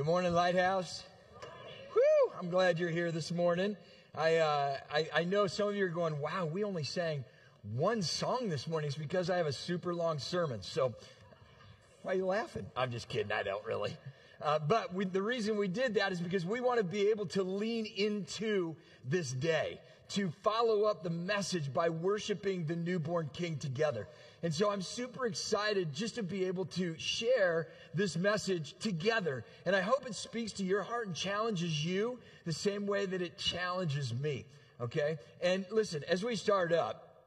Good morning, Lighthouse. I'm glad you're here this morning. I, uh, I, I know some of you are going, wow, we only sang one song this morning. It's because I have a super long sermon. So why are you laughing? I'm just kidding. I don't really. Uh, but we, the reason we did that is because we want to be able to lean into this day, to follow up the message by worshiping the newborn king together. And so I'm super excited just to be able to share this message together. And I hope it speaks to your heart and challenges you the same way that it challenges me. Okay? And listen, as we start up,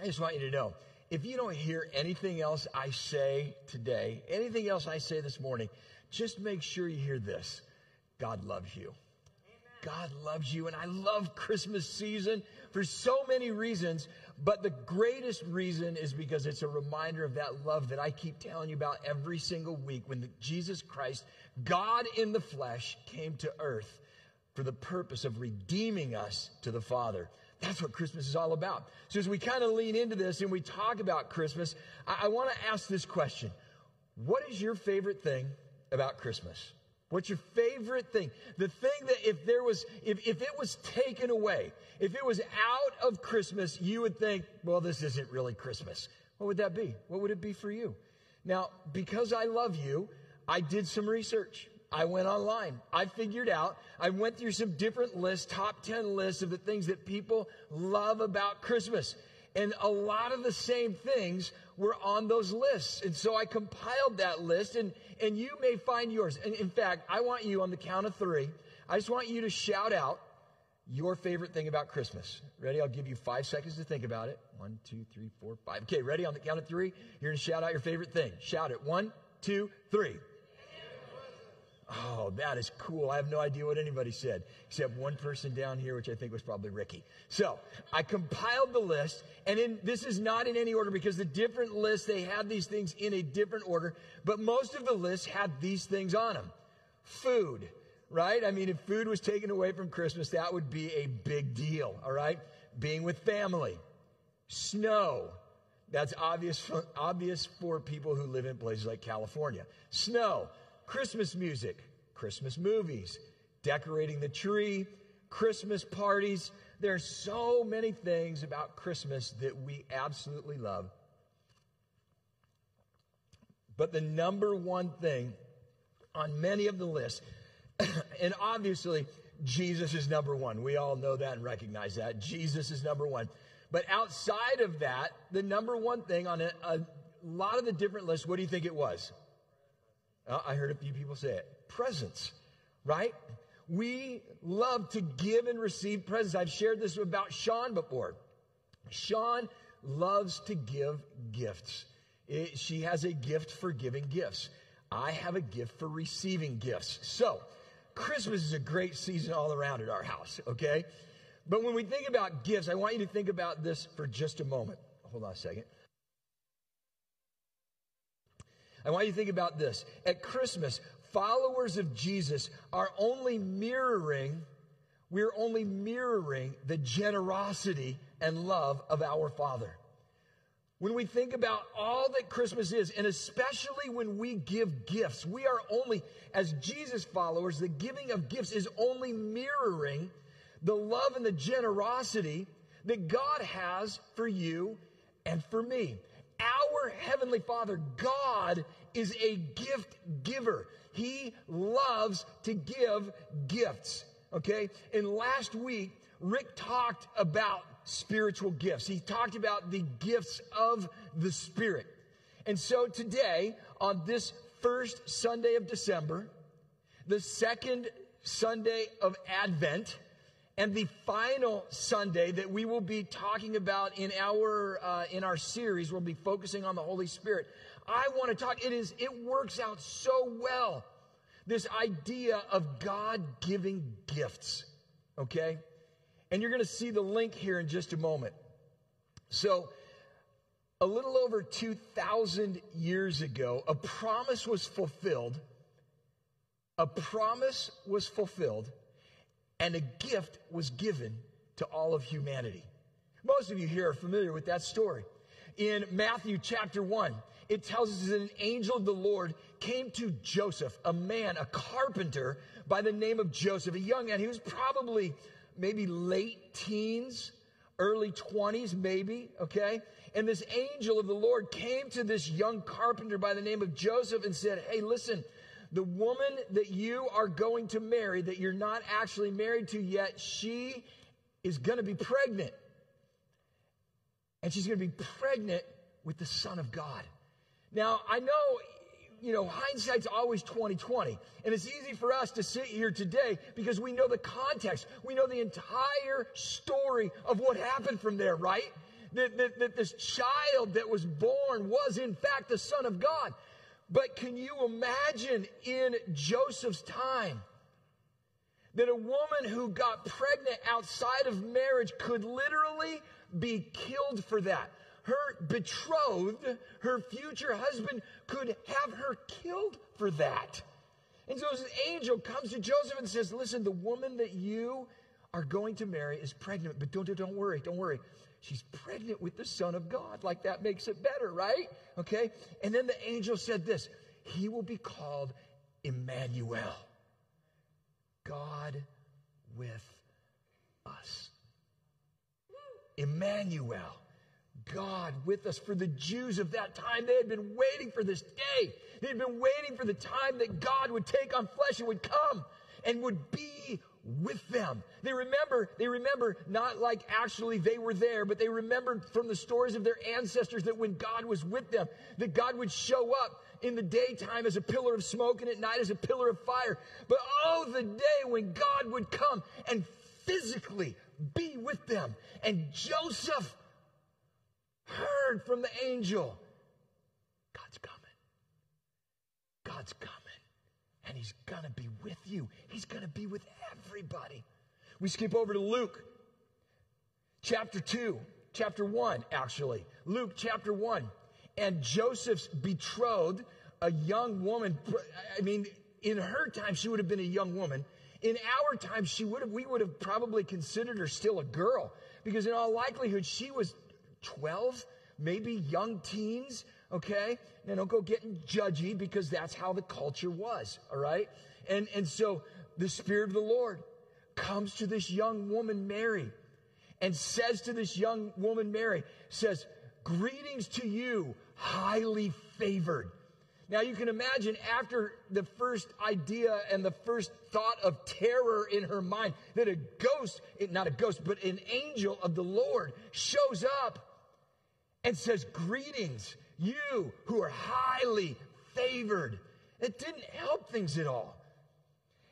I just want you to know if you don't hear anything else I say today, anything else I say this morning, just make sure you hear this God loves you. God loves you. And I love Christmas season for so many reasons. But the greatest reason is because it's a reminder of that love that I keep telling you about every single week when the, Jesus Christ, God in the flesh, came to earth for the purpose of redeeming us to the Father. That's what Christmas is all about. So as we kind of lean into this and we talk about Christmas, I, I want to ask this question. What is your favorite thing about Christmas? What's your favorite thing? The thing that if there was, if, if it was taken away, if it was out of Christmas, you would think, well, this isn't really Christmas. What would that be? What would it be for you? Now, because I love you, I did some research. I went online. I figured out, I went through some different lists, top 10 lists of the things that people love about Christmas. And a lot of the same things were on those lists. And so I compiled that list and, and you may find yours. And in fact, I want you on the count of three, I just want you to shout out your favorite thing about Christmas. Ready? I'll give you five seconds to think about it. One, two, three, four, five. Okay, ready? On the count of three, you're going to shout out your favorite thing. Shout it. One, two, three. Oh, that is cool. I have no idea what anybody said, except one person down here, which I think was probably Ricky. So I compiled the list, and in, this is not in any order because the different lists, they have these things in a different order, but most of the lists had these things on them. Food, right? I mean, if food was taken away from Christmas, that would be a big deal, all right? Being with family. Snow. That's obvious, for, obvious for people who live in places like California. Snow. Christmas music, Christmas movies, decorating the tree, Christmas parties. There are so many things about Christmas that we absolutely love. But the number one thing on many of the lists, and obviously, Jesus is number one. We all know that and recognize that. Jesus is number one. But outside of that, the number one thing on a, a lot of the different lists, what do you think it was? Uh, I heard a few people say it. Presents, right? We love to give and receive presents. I've shared this about Sean before. Sean loves to give gifts. It, she has a gift for giving gifts. I have a gift for receiving gifts. So, Christmas is a great season all around at our house, okay? But when we think about gifts, I want you to think about this for just a moment. Hold on a second. I want you to think about this. At Christmas, followers of Jesus are only mirroring, we're only mirroring the generosity and love of our Father. When we think about all that Christmas is, and especially when we give gifts, we are only, as Jesus followers, the giving of gifts is only mirroring the love and the generosity that God has for you and for me. Our Heavenly Father, God, is a gift giver. He loves to give gifts. Okay? And last week, Rick talked about spiritual gifts. He talked about the gifts of the Spirit. And so today, on this first Sunday of December, the second Sunday of Advent, and the final Sunday that we will be talking about in our uh, in our series, we'll be focusing on the Holy Spirit. I want to talk. It is it works out so well. This idea of God giving gifts, okay? And you're going to see the link here in just a moment. So, a little over 2,000 years ago, a promise was fulfilled. A promise was fulfilled and a gift was given to all of humanity. Most of you here are familiar with that story. In Matthew chapter 1, it tells us that an angel of the Lord came to Joseph, a man, a carpenter by the name of Joseph, a young man. He was probably maybe late teens, early 20s, maybe, okay? And this angel of the Lord came to this young carpenter by the name of Joseph and said, Hey, listen, the woman that you are going to marry, that you're not actually married to yet, she is going to be pregnant. And she's going to be pregnant with the Son of God. Now, I know, you know, hindsight's always 2020. And it's easy for us to sit here today because we know the context. We know the entire story of what happened from there, right? That, that, that this child that was born was in fact the Son of God. But can you imagine in Joseph's time that a woman who got pregnant outside of marriage could literally be killed for that? Her betrothed, her future husband, could have her killed for that. And so this angel comes to Joseph and says, Listen, the woman that you are going to marry is pregnant, but don't, don't worry, don't worry. She's pregnant with the Son of God. Like that makes it better, right? Okay. And then the angel said this He will be called Emmanuel, God with us. Emmanuel. God with us. For the Jews of that time, they had been waiting for this day. They had been waiting for the time that God would take on flesh and would come and would be with them. They remember, they remember not like actually they were there, but they remembered from the stories of their ancestors that when God was with them, that God would show up in the daytime as a pillar of smoke and at night as a pillar of fire. But oh, the day when God would come and physically be with them. And Joseph heard from the angel God's coming. God's coming and he's going to be with you. He's going to be with everybody. We skip over to Luke chapter 2, chapter 1, actually. Luke chapter 1. And Joseph's betrothed, a young woman. I mean, in her time, she would have been a young woman. In our time, she would have, we would have probably considered her still a girl because in all likelihood, she was 12, maybe young teens, okay? Now don't go getting judgy because that's how the culture was, all right? And, and so the Spirit of the Lord comes to this young woman, Mary, and says to this young woman, Mary, says, Greetings to you, highly favored. Now you can imagine after the first idea and the first thought of terror in her mind that a ghost, not a ghost, but an angel of the Lord shows up and says, Greetings you who are highly favored. It didn't help things at all.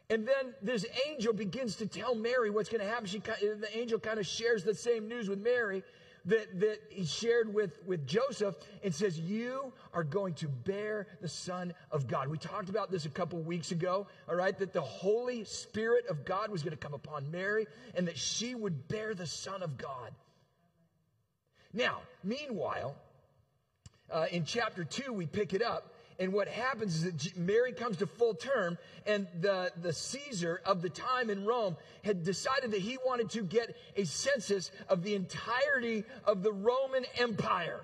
And then this angel begins to tell Mary what's going to happen. She, the angel kind of shares the same news with Mary that, that he shared with, with Joseph and says, You are going to bear the Son of God. We talked about this a couple weeks ago, all right, that the Holy Spirit of God was going to come upon Mary and that she would bear the Son of God. Now, meanwhile, uh, in chapter 2, we pick it up. And what happens is that Mary comes to full term, and the, the Caesar of the time in Rome had decided that he wanted to get a census of the entirety of the Roman Empire.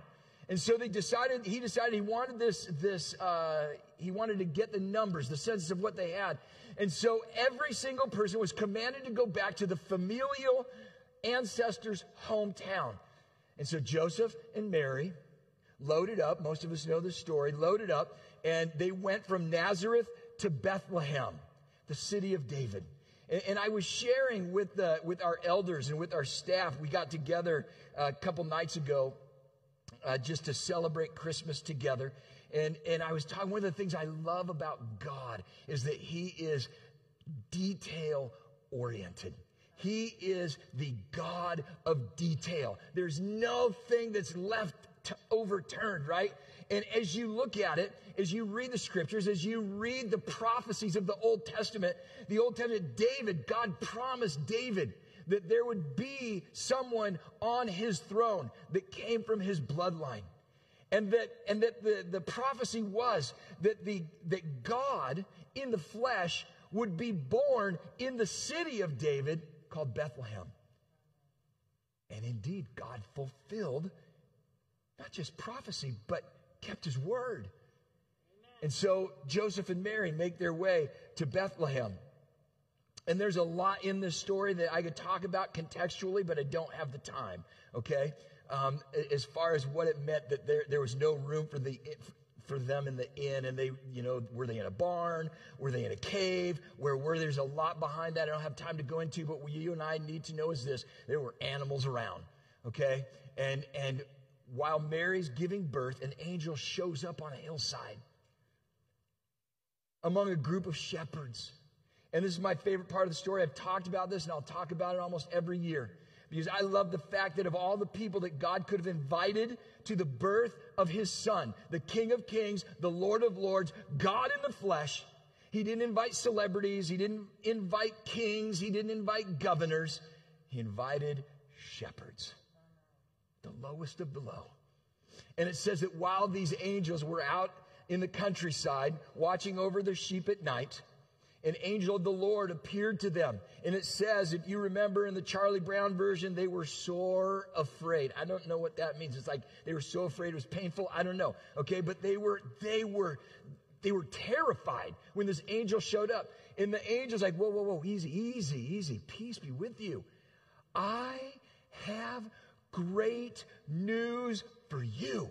And so they decided, he decided he wanted this, this, uh, he wanted to get the numbers, the census of what they had. And so every single person was commanded to go back to the familial ancestor's hometown. And so Joseph and Mary, loaded up. Most of us know the story. Loaded up, and they went from Nazareth to Bethlehem, the city of David. And, and I was sharing with the with our elders and with our staff. We got together a couple nights ago uh, just to celebrate Christmas together. And and I was talking. One of the things I love about God is that He is detail oriented. He is the God of detail. There's no thing that's left t- overturned, right? And as you look at it, as you read the scriptures, as you read the prophecies of the Old Testament, the Old Testament, David, God promised David that there would be someone on his throne that came from his bloodline. And that, and that the, the prophecy was that, the, that God in the flesh would be born in the city of David called Bethlehem. And indeed, God fulfilled not just prophecy, but kept his word. And so Joseph and Mary make their way to Bethlehem. And there's a lot in this story that I could talk about contextually, but I don't have the time, okay? Um, as far as what it meant that there, there was no room for the for them in the inn and they you know were they in a barn were they in a cave where were there's a lot behind that i don't have time to go into but what you and i need to know is this there were animals around okay and and while mary's giving birth an angel shows up on a hillside among a group of shepherds. And this is my favorite part of the story. I've talked about this and I'll talk about it almost every year because I love the fact that of all the people that God could have invited to the birth of his son, the King of Kings, the Lord of Lords, God in the flesh, he didn't invite celebrities, he didn't invite kings, he didn't invite governors, he invited shepherds, the lowest of the low. And it says that while these angels were out in the countryside watching over their sheep at night, an angel of the Lord appeared to them. And it says, if you remember in the Charlie Brown version, they were sore afraid. I don't know what that means. It's like they were so afraid it was painful. I don't know. Okay, but they were, they were, they were terrified when this angel showed up. And the angel's like, whoa, whoa, whoa, easy, easy, easy. Peace be with you. I have great news for you.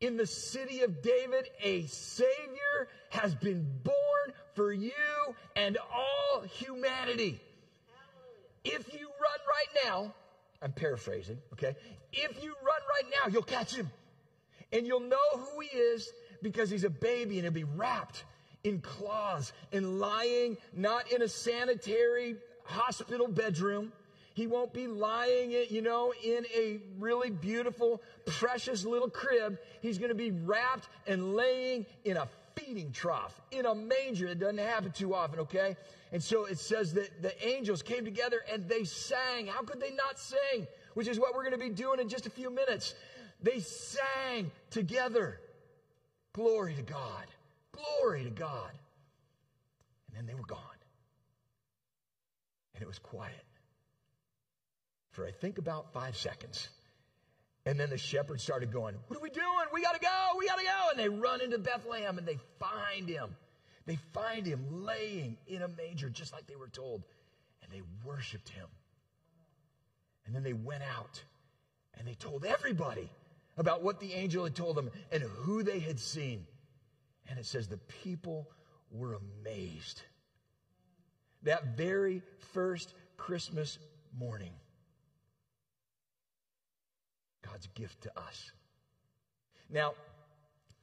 In the city of David, a Savior has been born for you and all humanity. If you run right now, I'm paraphrasing, okay? If you run right now, you'll catch him. And you'll know who he is because he's a baby and he'll be wrapped in cloths and lying not in a sanitary hospital bedroom. He won't be lying, it, you know, in a really beautiful, precious little crib. He's going to be wrapped and laying in a feeding trough in a manger. It doesn't happen too often, okay? And so it says that the angels came together and they sang. How could they not sing? Which is what we're going to be doing in just a few minutes. They sang together. Glory to God. Glory to God. And then they were gone. And it was quiet for I think about five seconds. And then the shepherds started going, What are we doing? We got to go. We got to go. And they run into Bethlehem and they find him. They find him laying in a manger, just like they were told. And they worshiped him. And then they went out and they told everybody about what the angel had told them and who they had seen. And it says the people were amazed. That very first Christmas morning. God's gift to us. Now,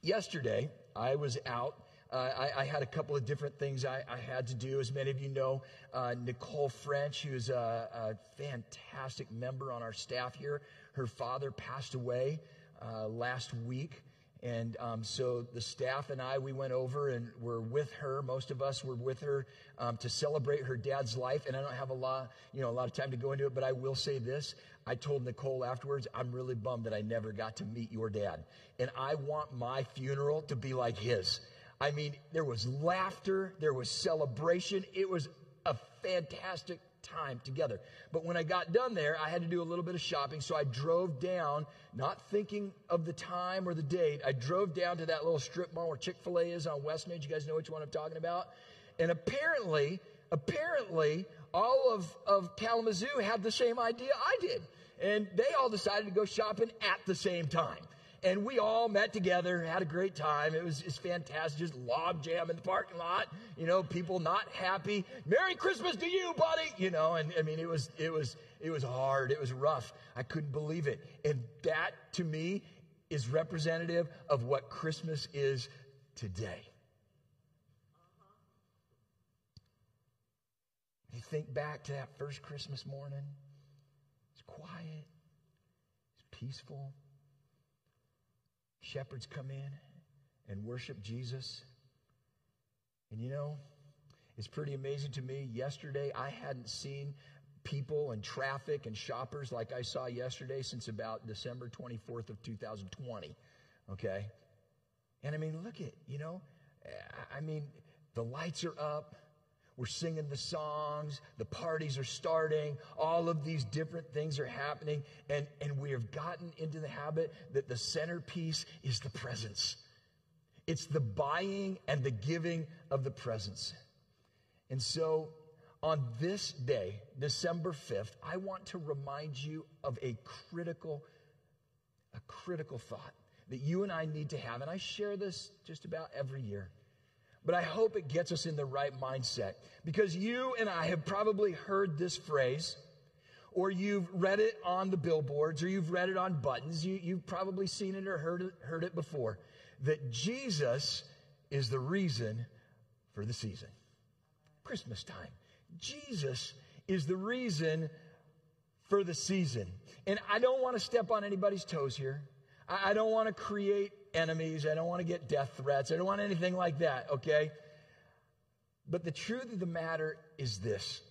yesterday, I was out. Uh, I, I, had a couple of different things I, I, had to do. As many of you know, uh, Nicole French, who's a, a, fantastic member on our staff here, her father passed away uh, last week. And um, so the staff and I, we went over and were with her. Most of us were with her um, to celebrate her dad's life. And I don't have a lot, you know, a lot of time to go into it, but I will say this: I told Nicole afterwards, I'm really bummed that I never got to meet your dad. And I want my funeral to be like his. I mean, there was laughter, there was celebration. It was a fantastic time together. But when I got done there, I had to do a little bit of shopping. So I drove down, not thinking of the time or the date. I drove down to that little strip mall where Chick fil A is on West Main. You guys know which one I'm talking about? And apparently, apparently, all of, of Kalamazoo had the same idea I did. And they all decided to go shopping at the same time. And we all met together, had a great time. It was just fantastic, just log jam in the parking lot. You know, people not happy. Merry Christmas to you, buddy. You know, and I mean, it was, it was, it was hard. It was rough. I couldn't believe it. And that, to me, is representative of what Christmas is today. You think back to that first Christmas morning quiet, it's peaceful. Shepherds come in and worship Jesus. And you know, it's pretty amazing to me. Yesterday, I hadn't seen people and traffic and shoppers like I saw yesterday since about December 24th of 2020. Okay? And I mean, look at, you know, I mean, the lights are up. We're singing the songs, the parties are starting, all of these different things are happening, and, and we have gotten into the habit that the centerpiece is the presents. It's the buying and the giving of the presents. And so on this day, December 5th, I want to remind you of a critical, a critical thought that you and I need to have. And I share this just about every year. But I hope it gets us in the right mindset because you and I have probably heard this phrase or you've read it on the billboards or you've read it on buttons. You, you've probably seen it or heard it, heard it before that Jesus is the reason for the season. Christmas time. Jesus is the reason for the season. And I don't want to step on anybody's toes here. I don't want to create enemies. I don't want to get death threats. I don't want anything like that, okay? But the truth of the matter is this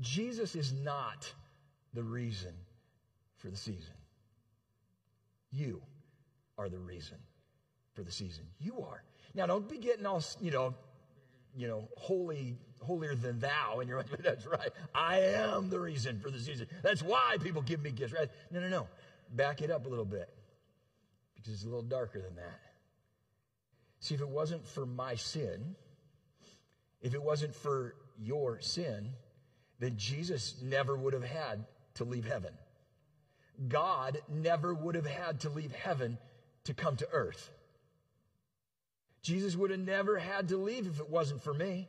Jesus is not the reason for the season. You are the reason for the season. You are. Now, don't be getting all, you know, you know, holy, holier than thou. And you're like, that's right. I am the reason for the season. That's why people give me gifts, right? No, no, no. Back it up a little bit because it's a little darker than that. See, if it wasn't for my sin, if it wasn't for your sin, then Jesus never would have had to leave heaven. God never would have had to leave heaven to come to earth. Jesus would have never had to leave if it wasn't for me,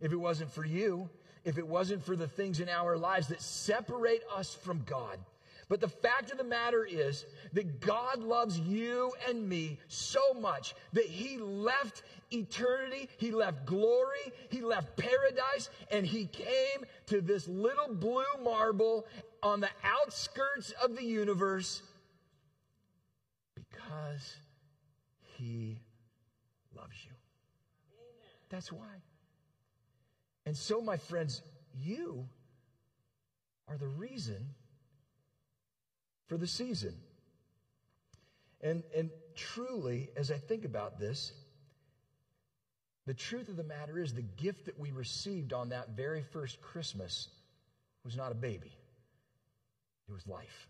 if it wasn't for you, if it wasn't for the things in our lives that separate us from God. But the fact of the matter is that God loves you and me so much that He left eternity, He left glory, He left paradise, and He came to this little blue marble on the outskirts of the universe because He loves you. That's why. And so, my friends, you are the reason for the season. And, and truly, as I think about this, the truth of the matter is the gift that we received on that very first Christmas was not a baby, it was life.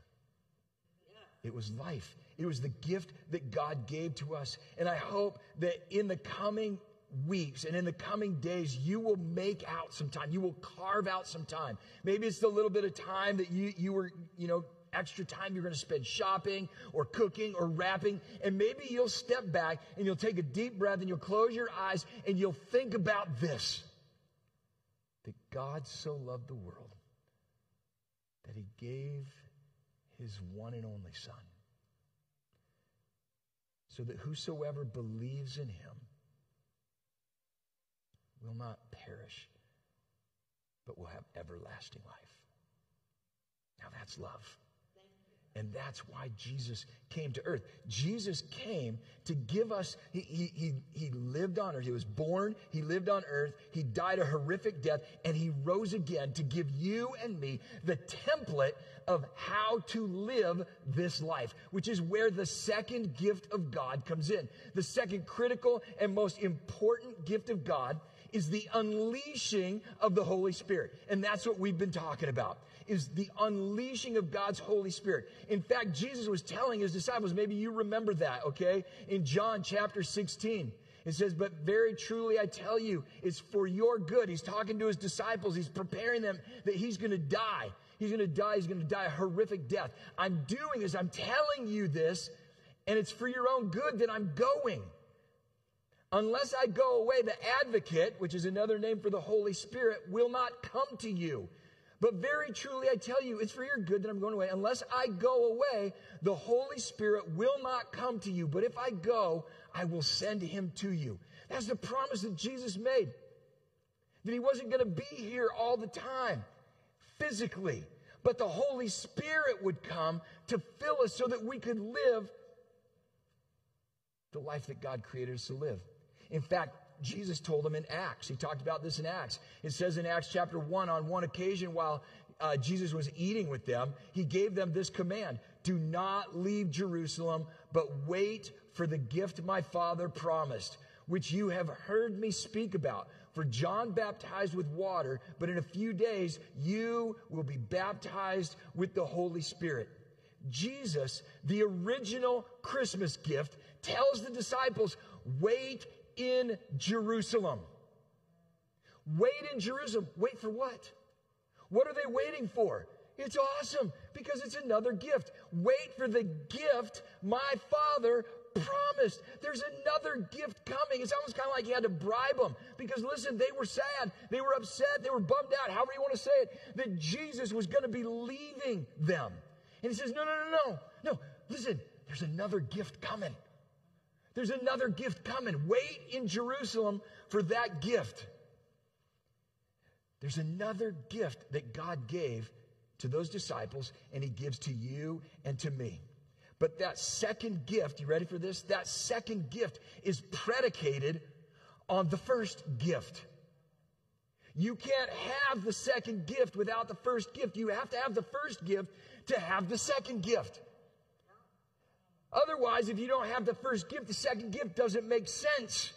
It was life. It was the gift that God gave to us. And I hope that in the coming weeks and in the coming days, you will make out some time. You will carve out some time. Maybe it's the little bit of time that you, you were, you know, extra time you're going to spend shopping or cooking or wrapping. And maybe you'll step back and you'll take a deep breath and you'll close your eyes and you'll think about this that God so loved the world that he gave his one and only Son so that whosoever believes in him will not perish, but will have everlasting life. Now that's love. And that's why Jesus came to earth. Jesus came to give us, he, he, he lived on earth. He was born, he lived on earth, he died a horrific death, and he rose again to give you and me the template of how to live this life, which is where the second gift of God comes in. The second critical and most important gift of God is the unleashing of the Holy Spirit. And that's what we've been talking about is the unleashing of God's Holy Spirit. In fact, Jesus was telling his disciples, maybe you remember that, okay? In John chapter 16, it says, But very truly I tell you, it's for your good. He's talking to his disciples, he's preparing them that he's going to die. He's going to die. He's going to die a horrific death. I'm doing this. I'm telling you this, and it's for your own good that I'm going. Unless I go away, the advocate, which is another name for the Holy Spirit, will not come to you. But very truly, I tell you, it's for your good that I'm going away. Unless I go away, the Holy Spirit will not come to you. But if I go, I will send him to you. That's the promise that Jesus made. That he wasn't going to be here all the time, physically. But the Holy Spirit would come to fill us so that we could live the life that God created us to live. In fact, Jesus told them in Acts. He talked about this in Acts. It says in Acts chapter 1, on one occasion while uh, Jesus was eating with them, he gave them this command Do not leave Jerusalem, but wait for the gift my Father promised, which you have heard me speak about. For John baptized with water, but in a few days you will be baptized with the Holy Spirit. Jesus, the original Christmas gift, tells the disciples, wait in Jerusalem. Wait in Jerusalem. Wait for what? What are they waiting for? It's awesome because it's another gift. Wait for the gift my father promised. There's another gift coming. It's almost kind of like he had to bribe them because listen, they were sad, they were upset, they were bummed out, however you want to say it, that Jesus was going to be leaving them. And he says, No, no, no, no, no. Listen, there's another gift coming. There's another gift coming. Wait in Jerusalem for that gift. There's another gift that God gave to those disciples, and He gives to you and to me. But that second gift, you ready for this? That second gift is predicated on the first gift. You can't have the second gift without the first gift. You have to have the first gift to have the second gift. Otherwise, if you don't have the first gift, the second gift doesn't make sense.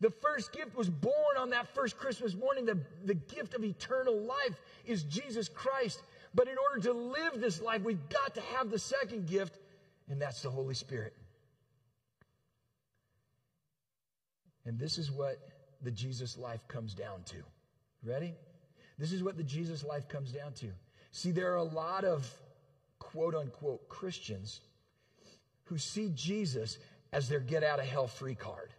The first gift was born on that first Christmas morning. The, the gift of eternal life is Jesus Christ. But in order to live this life, we've got to have the second gift, and that's the Holy Spirit. And this is what the Jesus life comes down to. Ready? This is what the Jesus life comes down to. See, there are a lot of quote unquote Christians who see Jesus as their get out of hell free card.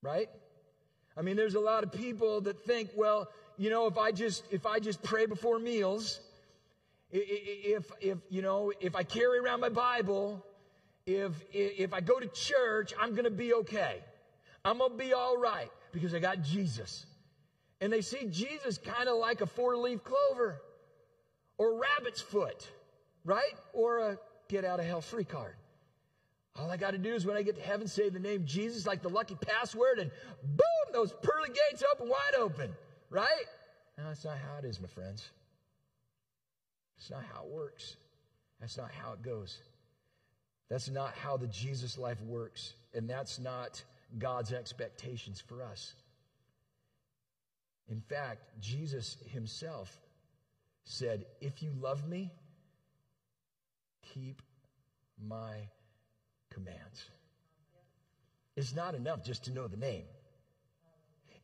Right? I mean, there's a lot of people that think, well, you know, if I just if I just pray before meals, if if you know, if I carry around my Bible, if if I go to church, I'm going to be okay. I'm going to be all right because I got Jesus. And they see Jesus kind of like a four-leaf clover or rabbit's foot, right? Or a get out of hell free card. All I got to do is when I get to heaven, say the name Jesus like the lucky password, and boom, those pearly gates open wide open, right? No, that's not how it is, my friends. It's not how it works. That's not how it goes. That's not how the Jesus life works. And that's not God's expectations for us. In fact, Jesus himself said, If you love me, keep my commands. It's not enough just to know the name.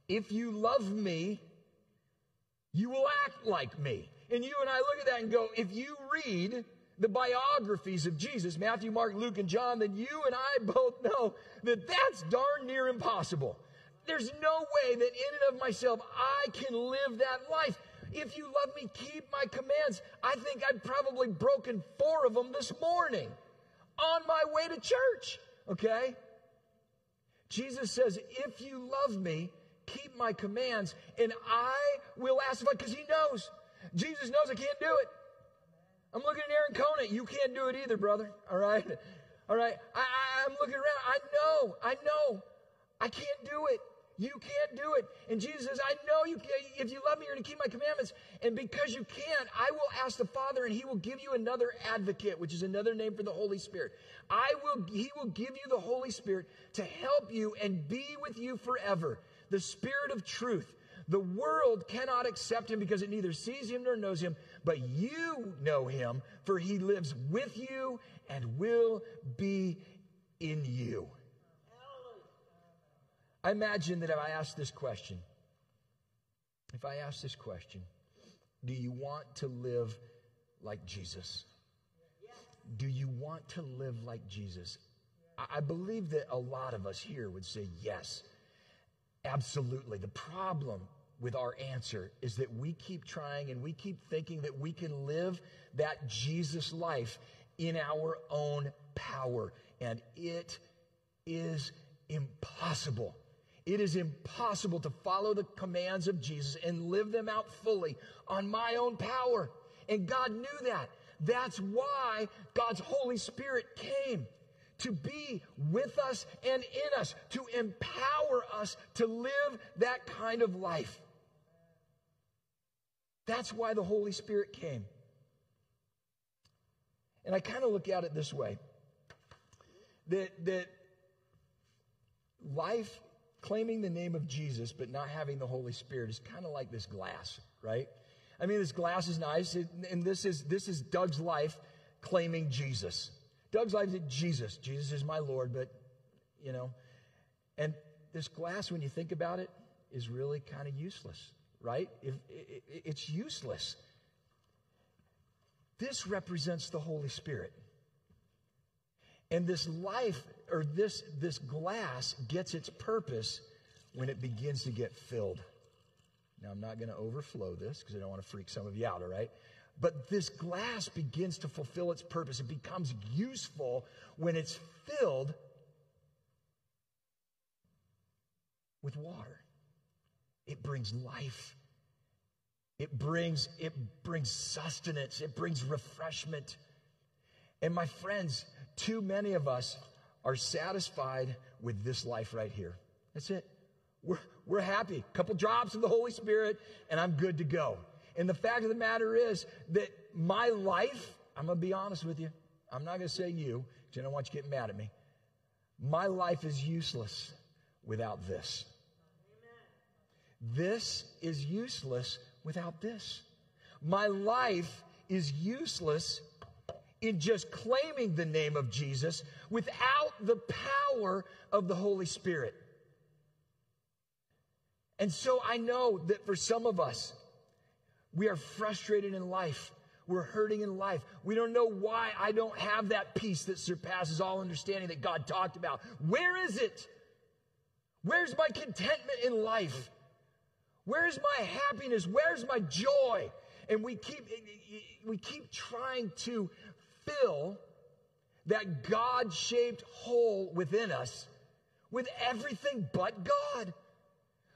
If you love me, you will act like me. And you and I look at that and go, if you read the biographies of Jesus, Matthew, Mark, Luke, and John, then you and I both know that that's darn near impossible. There's no way that in and of myself I can live that life. If you love me, keep my commands. I think I've probably broken four of them this morning on my way to church. Okay? Jesus says, if you love me, keep my commands, and I will ask I, because he knows. Jesus knows I can't do it. I'm looking at Aaron Conant. You can't do it either, brother. All right? All right? I, I, I'm looking around. I know. I know. I can't do it. You can't do it. And Jesus says, I know you can. If you love me, you're going to keep my commandments. And because you can't, I will ask the Father, and He will give you another advocate, which is another name for the Holy Spirit. I will, He will give you the Holy Spirit to help you and be with you forever. The Spirit of truth. The world cannot accept Him because it neither sees Him nor knows Him, but you know Him, for He lives with you and will be in you. I imagine that if I ask this question, if I ask this question, do you want to live like Jesus? Do you want to live like Jesus? I believe that a lot of us here would say yes, absolutely. The problem with our answer is that we keep trying and we keep thinking that we can live that Jesus life in our own power. And it is impossible. It is impossible to follow the commands of Jesus and live them out fully on my own power. And God knew that. That's why God's Holy Spirit came to be with us and in us, to empower us to live that kind of life. That's why the Holy Spirit came. And I kind of look at it this way that, that life claiming the name of Jesus but not having the Holy Spirit is kind of like this glass, right? I mean, this glass is nice, and this is this is Doug's life claiming Jesus. Doug's life is Jesus. Jesus is my Lord, but you know, and this glass, when you think about it, is really kind of useless, right? If, it, it's useless. This represents the Holy Spirit. And this life or this, this glass gets its purpose when it begins to get filled. Now, I'm not going to overflow this because I don't want to freak some of you out, all right? But this glass begins to fulfill its purpose. It becomes useful when it's filled with water. It brings life. It brings, it brings sustenance. It brings refreshment. And my friends, too many of us are satisfied with this life right here. That's it. We're, we're happy. Couple drops of the Holy Spirit, and I'm good to go. And the fact of the matter is that my life, I'm going to be honest with you. I'm not going to say you, because I don't want you to get mad at me. My life is useless without this. This is useless without this. My life is useless in just claiming the name of Jesus without the power of the Holy Spirit. And so I know that for some of us, we are frustrated in life. We're hurting in life. We don't know why I don't have that peace that surpasses all understanding that God talked about. Where is it? Where's my contentment in life? Where's my happiness? Where's my joy? And we keep, we keep trying to fill that God shaped hole within us with everything but God.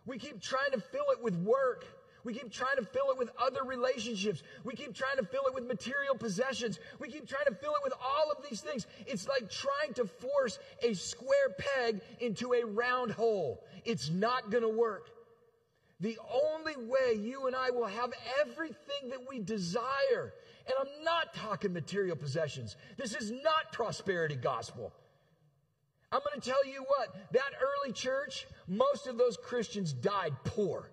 We keep trying to fill it with work. We keep trying to fill it with other relationships. We keep trying to fill it with material possessions. We keep trying to fill it with all of these things. It's like trying to force a square peg into a round hole. It's not going to work. The only way you and I will have everything that we desire, and I'm not talking material possessions. This is not prosperity gospel. I'm going to tell you what, that early church, most of those Christians died poor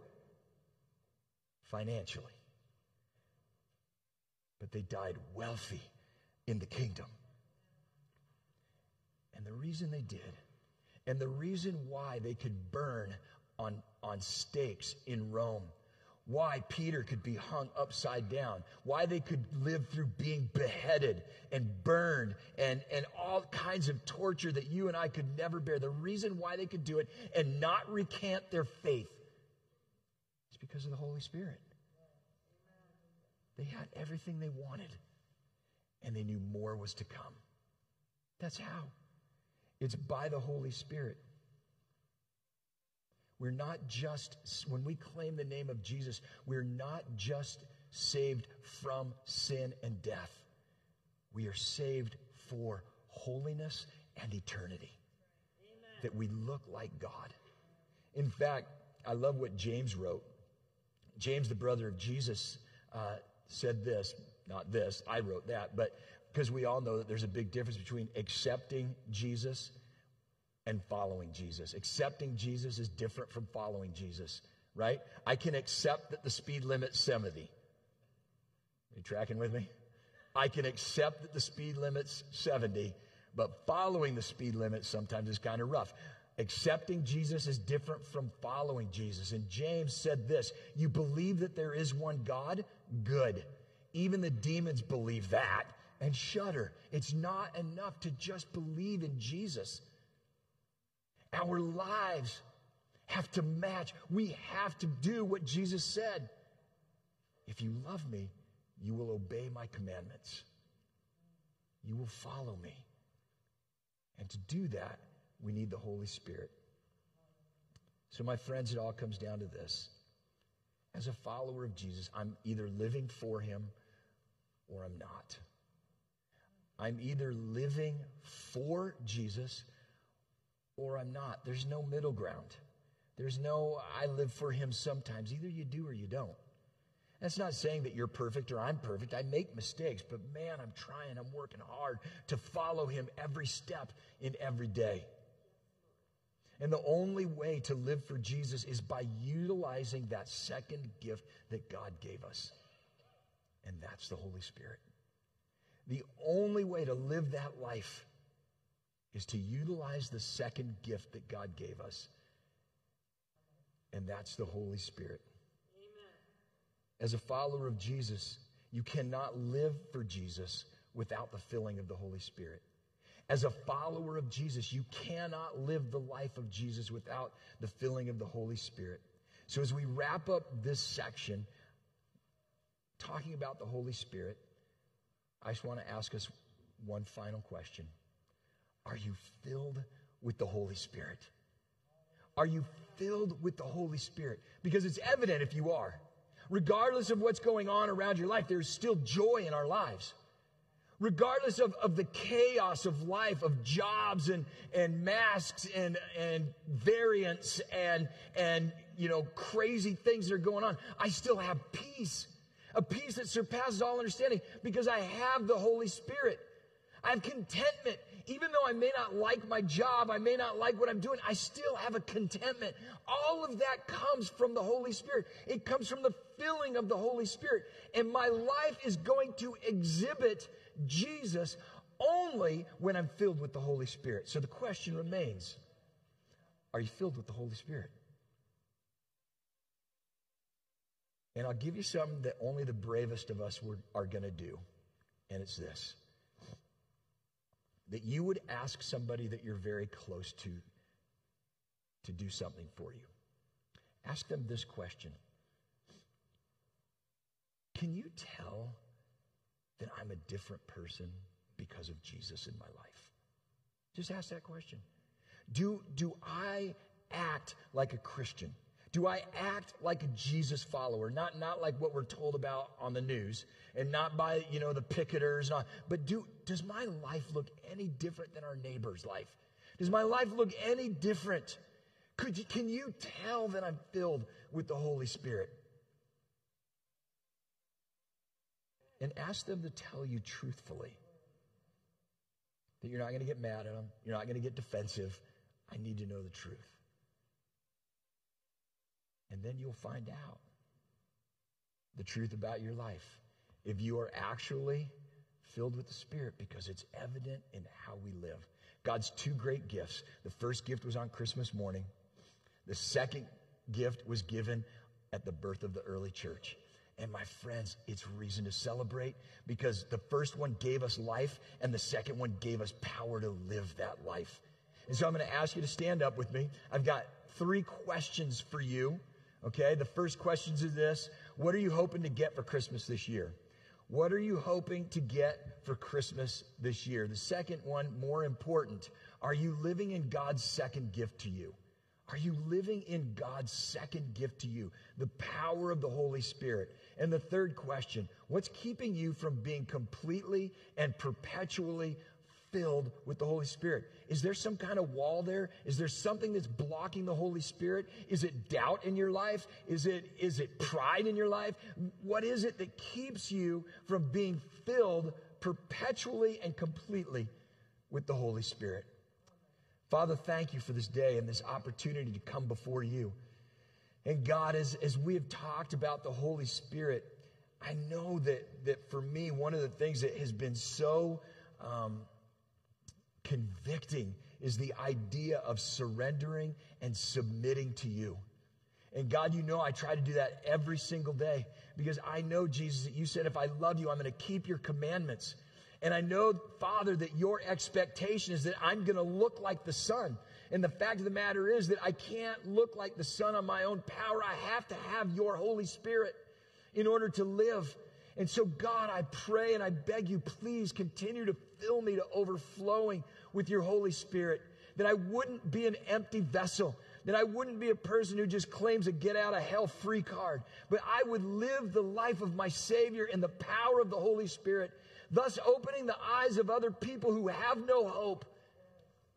financially, but they died wealthy in the kingdom. And the reason they did, and the reason why they could burn on, on stakes in Rome. Why Peter could be hung upside down. Why they could live through being beheaded and burned and, and all kinds of torture that you and I could never bear. The reason why they could do it and not recant their faith is because of the Holy Spirit. They had everything they wanted and they knew more was to come. That's how. It's by the Holy Spirit. We're not just, when we claim the name of Jesus, we're not just saved from sin and death. We are saved for holiness and eternity. Amen. That we look like God. In fact, I love what James wrote. James, the brother of Jesus, uh, said this, not this, I wrote that, but because we all know that there's a big difference between accepting Jesus and following Jesus. Accepting Jesus is different from following Jesus, right? I can accept that the speed limit's 70. Are you tracking with me? I can accept that the speed limit's 70, but following the speed limit sometimes is kind of rough. Accepting Jesus is different from following Jesus. And James said this You believe that there is one God? Good. Even the demons believe that and shudder. It's not enough to just believe in Jesus. Our lives have to match. We have to do what Jesus said. If you love me, you will obey my commandments. You will follow me. And to do that, we need the Holy Spirit. So, my friends, it all comes down to this. As a follower of Jesus, I'm either living for him or I'm not. I'm either living for Jesus or I'm not. There's no middle ground. There's no, I live for him sometimes. Either you do or you don't. That's not saying that you're perfect or I'm perfect. I make mistakes, but man, I'm trying, I'm working hard to follow him every step in every day. And the only way to live for Jesus is by utilizing that second gift that God gave us. And that's the Holy Spirit. The only way to live that life is to utilize the second gift that God gave us. And that's the Holy Spirit. Amen. As a follower of Jesus, you cannot live for Jesus without the filling of the Holy Spirit. As a follower of Jesus, you cannot live the life of Jesus without the filling of the Holy Spirit. So, as we wrap up this section, talking about the Holy Spirit, I just want to ask us one final question Are you filled with the Holy Spirit? Are you filled with the Holy Spirit? Because it's evident if you are. Regardless of what's going on around your life, there's still joy in our lives regardless of, of the chaos of life, of jobs and, and masks and, and variants and, and, you know, crazy things that are going on, I still have peace. A peace that surpasses all understanding because I have the Holy Spirit. I have contentment. Even though I may not like my job, I may not like what I'm doing, I still have a contentment. All of that comes from the Holy Spirit. It comes from the filling of the Holy Spirit. And my life is going to exhibit Jesus only when I'm filled with the Holy Spirit. So the question remains are you filled with the Holy Spirit? And I'll give you something that only the bravest of us are going to do, and it's this that you would ask somebody that you're very close to to do something for you. Ask them this question Can you tell that I'm a different person because of Jesus in my life? Just ask that question. Do, do I act like a Christian? Do I act like a Jesus follower? Not, not like what we're told about on the news and not by, you know, the picketers, not, but do, does my life look any different than our neighbor's life? Does my life look any different? Could you, can you tell that I'm filled with the Holy Spirit? and ask them to tell you truthfully that you're not going to get mad at them, you're not going to get defensive. I need to know the truth. And then you'll find out the truth about your life. If you are actually filled with the Spirit, because it's evident in how we live. God's two great gifts. The first gift was on Christmas morning, the second gift was given at the birth of the early church. And my friends, it's reason to celebrate because the first one gave us life and the second one gave us power to live that life. And so I'm going to ask you to stand up with me. I've got three questions for you. Okay. The first questions is this. What are you hoping to get for Christmas this year? What are you hoping to get for Christmas this year? The second one, more important, are you living in God's second gift to you? Are you living in God's second gift to you, the power of the Holy Spirit? And the third question, what's keeping you from being completely and perpetually filled with the Holy Spirit? Is there some kind of wall there? Is there something that's blocking the Holy Spirit? Is it doubt in your life? Is it, is it pride in your life? What is it that keeps you from being filled perpetually and completely with the Holy Spirit? Father, thank you for this day and this opportunity to come before you. And God, as, as we have talked about the Holy Spirit, I know that, that for me, one of the things that has been so um, convicting is the idea of surrendering and submitting to you. And God, you know, I try to do that every single day because I know, Jesus, that you said, if I love you, I'm going to keep your commandments. And I know, Father, that your expectation is that I'm going to look like the Son. And the fact of the matter is that I can't look like the Son on my own power. I have to have your Holy Spirit in order to live. And so, God, I pray and I beg you, please continue to fill me to overflowing with your Holy Spirit, that I wouldn't be an empty vessel, that I wouldn't be a person who just claims a get out of hell free card, but I would live the life of my Savior in the power of the Holy Spirit thus opening the eyes of other people who have no hope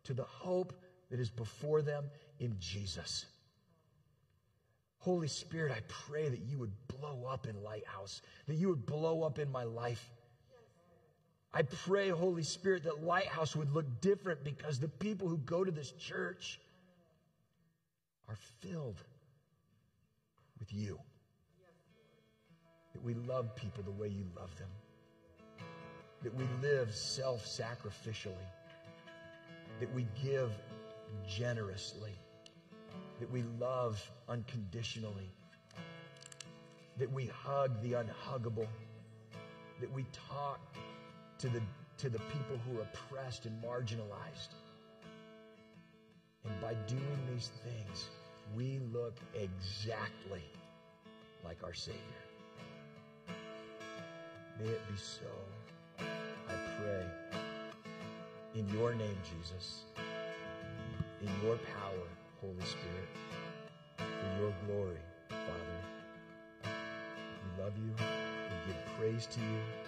to the hope that is before them in Jesus. Holy Spirit, I pray that you would blow up in Lighthouse, that you would blow up in my life. I pray, Holy Spirit, that Lighthouse would look different because the people who go to this church are filled with you. That we love people the way you love them. That we live self sacrificially. That we give generously. That we love unconditionally. That we hug the unhuggable. That we talk to the, to the people who are oppressed and marginalized. And by doing these things, we look exactly like our Savior. May it be so. I pray in your name, Jesus, in your power, Holy Spirit, for your glory, Father. We love you. We give praise to you.